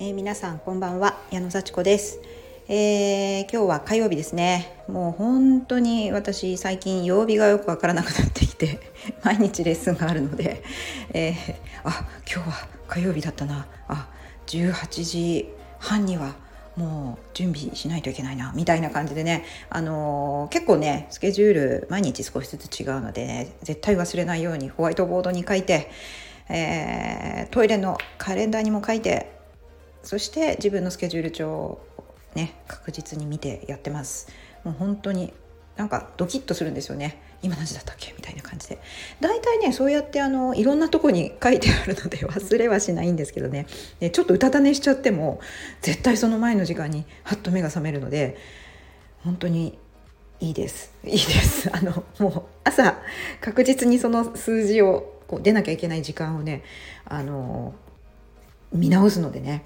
えー、皆さんこんばんは矢野幸子です、えー、今日は火曜日ですね。もう本当に私最近曜日がよくわからなくなってきて 毎日レッスンがあるので、えー、あ今日は火曜日だったな。あ18時半にはもう準備しないといけないな。みたいな感じでね、あのー、結構ねスケジュール毎日少しずつ違うので、ね、絶対忘れないようにホワイトボードに書いて、えー、トイレのカレンダーにも書いてそして自分のスケジュール帳をね確実に見てやってます。もう本当になんかドキッとするんですよね。今何時だったっけ？みたいな感じで。大体ねそうやってあのいろんなとこに書いてあるので忘れはしないんですけどね。でちょっとうたた寝しちゃっても絶対その前の時間にハッと目が覚めるので本当にいいです。いいです。あのもう朝確実にその数字をこう出なきゃいけない時間をねあの見直すのでね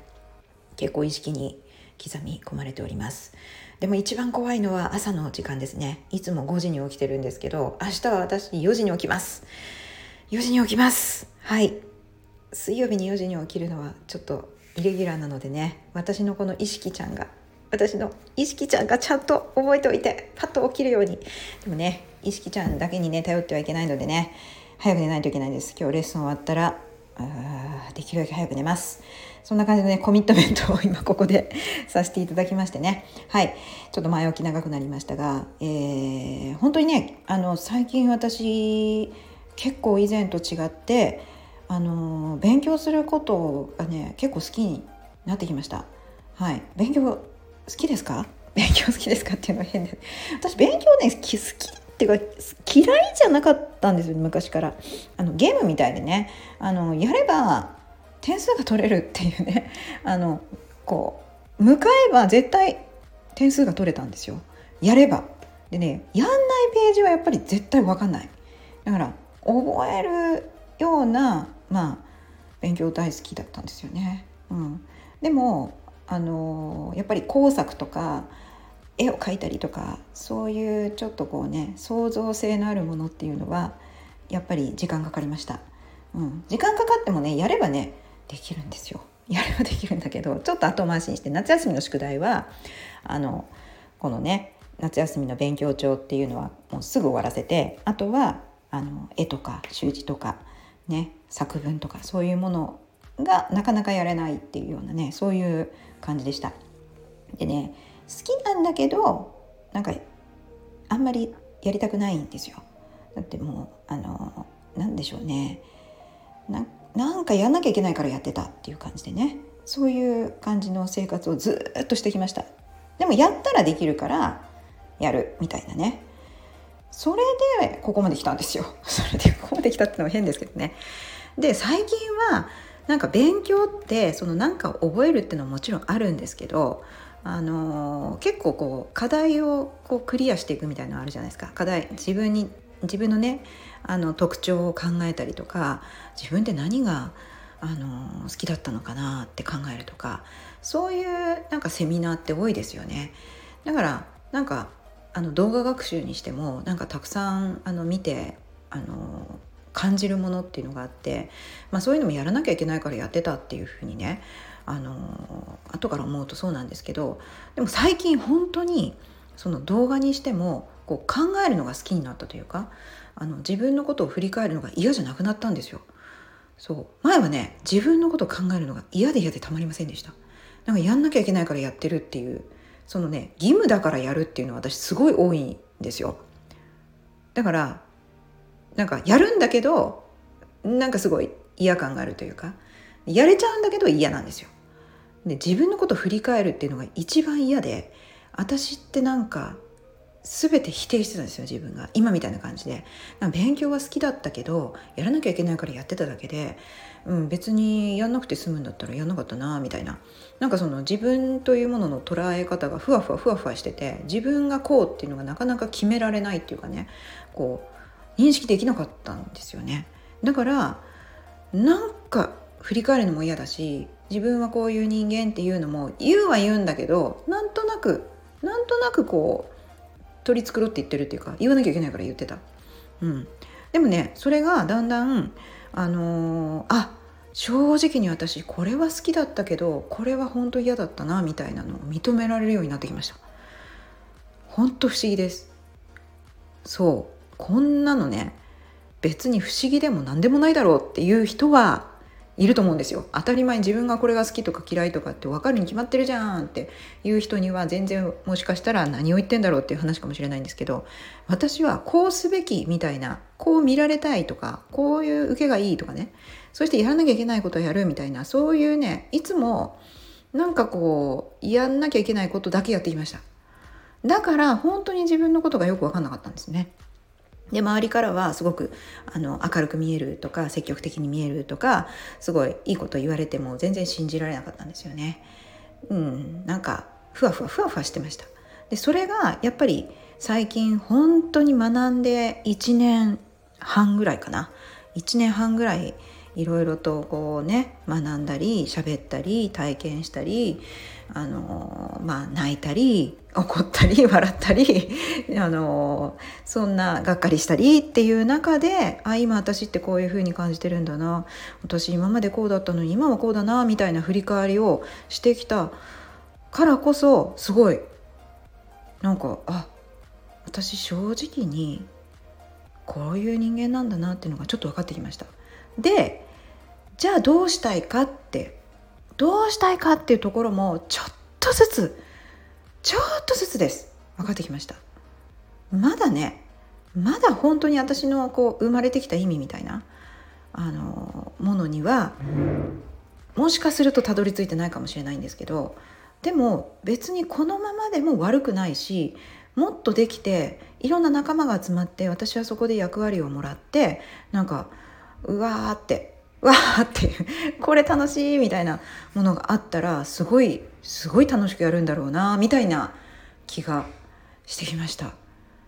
結構意識に刻み込まれております。でも一番怖いのは朝の時間ですね。いつも5時に起きてるんですけど明日は私4時に起きます。4時に起きます。はい。水曜日に4時に起きるのはちょっとイレギュラーなのでね。私のこの意識ちゃんが私の意識ちゃんがちゃんと覚えておいてパッと起きるように。でもね意識ちゃんだけにね頼ってはいけないのでね早く寝ないといけないんです。今日レッスン終わったらできるだけ早く寝ます。そんな感じでねコミットメントを今ここでさせていただきましてね。はい。ちょっと前置き長くなりましたが、えー、本当にねあの最近私結構以前と違ってあの勉強することがね結構好きになってきました。はい。勉強好きですか？勉強好きですかっていうのは変で。私勉強ね好きっていうか嫌いじゃなかったんですよ昔から。あのゲームみたいでね。あのやれば点数が取れるっていうね。あのこう向かえば絶対点数が取れたんですよ。やれば。でねやんないページはやっぱり絶対分かんない。だから覚えるようなまあ勉強大好きだったんですよね、うん、でもあのやっぱり工作とか絵を描いたりとかそういうちょっとこうね創造性のあるものっていうのはやっぱり時間かかりました、うん、時間かかってもねやればねできるんですよ。やればできるんだけどちょっと後回しにして夏休みの宿題はあのこのね夏休みの勉強帳っていうのはもうすぐ終わらせてあとはあの絵とか習字とかね作文とかそういうものがなかなかやれないっていうようなねそういう感じでした。でね好きなんだけどなんかあんまりやりたくないんですよ。だってもうあの何でしょうね。なんかやんなきゃいけないからやってたっていう感じでね。そういう感じの生活をずっとしてきました。でもやったらできるからやるみたいなね。それでここまで来たんですよ。それでここまで来たってのは変ですけどね。で最近はなんか勉強ってそのなんか覚えるっていうのはもちろんあるんですけどあの、結構こう課題をこうクリアしていくみたいなのあるじゃないですか課題自分に自分のねあの特徴を考えたりとか自分で何があの好きだったのかなって考えるとかそういうなんかセミナーって多いですよね。だからなんかあの動画学習にしてもなんかたくさんあの見てあの感じるものっていうのがあって、まあ、そういうのもやらなきゃいけないからやってたっていうふうにねあの後から思うとそうなんですけどでも最近本当にその動画にしてもこう考えるのが好きになったというかあの自分のことを振り返るのが嫌じゃなくなったんですよ。そう前はね自分のことを考えるのが嫌で嫌でたまりませんでした。なんかやんなきゃいけないからやってるっていうそのね義務だからやるっていうのは私すごい多いんですよ。だからなんかやるんだけどなんかすごい嫌感があるというかやれちゃうんだけど嫌なんですよ。で自分のこと振り返るっていうのが一番嫌で私ってなんか全て否定してたんですよ自分が。今みたいな感じで。勉強は好きだったけどやらなきゃいけないからやってただけで、うん、別にやんなくて済むんだったらやんなかったなみたいな。なんかその自分というものの捉え方がふわふわふわふわしてて自分がこうっていうのがなかなか決められないっていうかね。こう認識できなかったんですよね。だからなんか振り返るのも嫌だし自分はこういう人間っていうのも言うは言うんだけどなんとなくなんとなくこう取り繕って言ってるっていうか言わなきゃいけないから言ってた。うん、でもねそれがだんだんあのー、あ正直に私これは好きだったけどこれは本当嫌だったなみたいなのを認められるようになってきました。本当不思議です。そう。こんなのね別に不思議でも何でもないだろうっていう人はいると思うんですよ。当たり前に自分がこれが好きとか嫌いとかって分かるに決まってるじゃんっていう人には全然もしかしたら何を言ってんだろうっていう話かもしれないんですけど私はこうすべきみたいなこう見られたいとかこういう受けがいいとかねそしてやらなきゃいけないことをやるみたいなそういうねいつもなんかこうやんなきゃいけないことだけやってきました。だから本当に自分のことがよく分かんなかったんですね。で周りからはすごくあの明るく見えるとか積極的に見えるとかすごいいいこと言われても全然信じられなかったんですよね。うん、なんかふわふわふわふわしてました。でそれがやっぱり最近本当に学んで1年半ぐらいかな1年半ぐらいいろいろとこうね学んだり喋ったり体験したりあのまあ泣いたり怒ったり 笑ったりあのそんながっかりしたりっていう中であ今私ってこういう風に感じてるんだな私今までこうだったのに今はこうだなみたいな振り返りをしてきたからこそすごいなんかあ私正直にこういう人間なんだなっていうのがちょっと分かってきました。でじゃあどうしたいかって。どうしたいかっていうところもちょっとずつちょっとずつです。分かってきました。まだねまだ本当に私のこう生まれてきた意味みたいなあのものにはもしかするとたどり着いてないかもしれないんですけどでも別にこのままでも悪くないしもっとできていろんな仲間が集まって私はそこで役割をもらってなんかうわーってわーってこれ楽しいみたいなものがあったらすごいすごい楽しくやるんだろうなみたいな気がしてきました。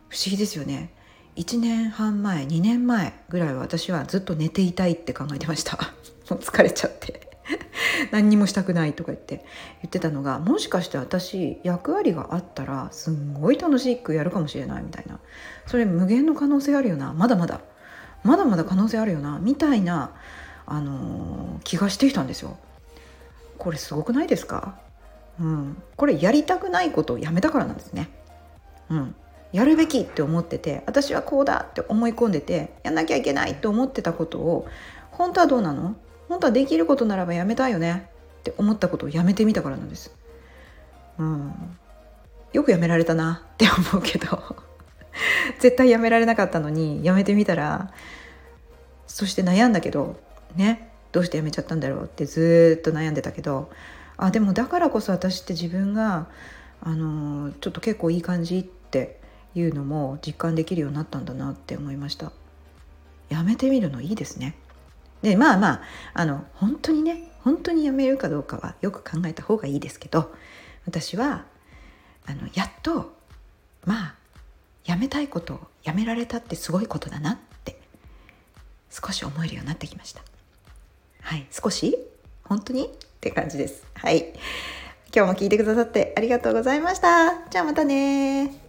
不思議ですよね。1年半前2年前ぐらいは私はずっと寝ていたいって考えてました。もう疲れちゃって。何にもしたくないとか言って言ってたのがもしかして私役割があったらすんごい楽しくやるかもしれないみたいな。それ無限の可能性あるよな。まだまだ。まだまだ可能性あるよな。みたいな、あのー、気がしてきたんですよ。これすごくないですか？うん、これやりたくないことをやめたからなんですね。うん、やるべきって思ってて私はこうだって思い込んでてやんなきゃいけないと思ってたことを本当はどうなの？本当はできることならばやめたいよね。って思ったことをやめてみたからなんです。うん、よくやめられたな。って思うけど。絶対やめられなかったのにやめてみたらそして悩んだけどねどうしてやめちゃったんだろうってずっと悩んでたけどあでもだからこそ私って自分があのちょっと結構いい感じっていうのも実感できるようになったんだなって思いました。やめてみるのいいですね。でまあまああの本当にね本当にやめるかどうかはよく考えた方がいいですけど私はあのやっとまあやめたいことをやめられたってすごいことだなって少し思えるようになってきました。はい少し？本当に？って感じです。はい。今日も聞いてくださってありがとうございました。じゃあまたね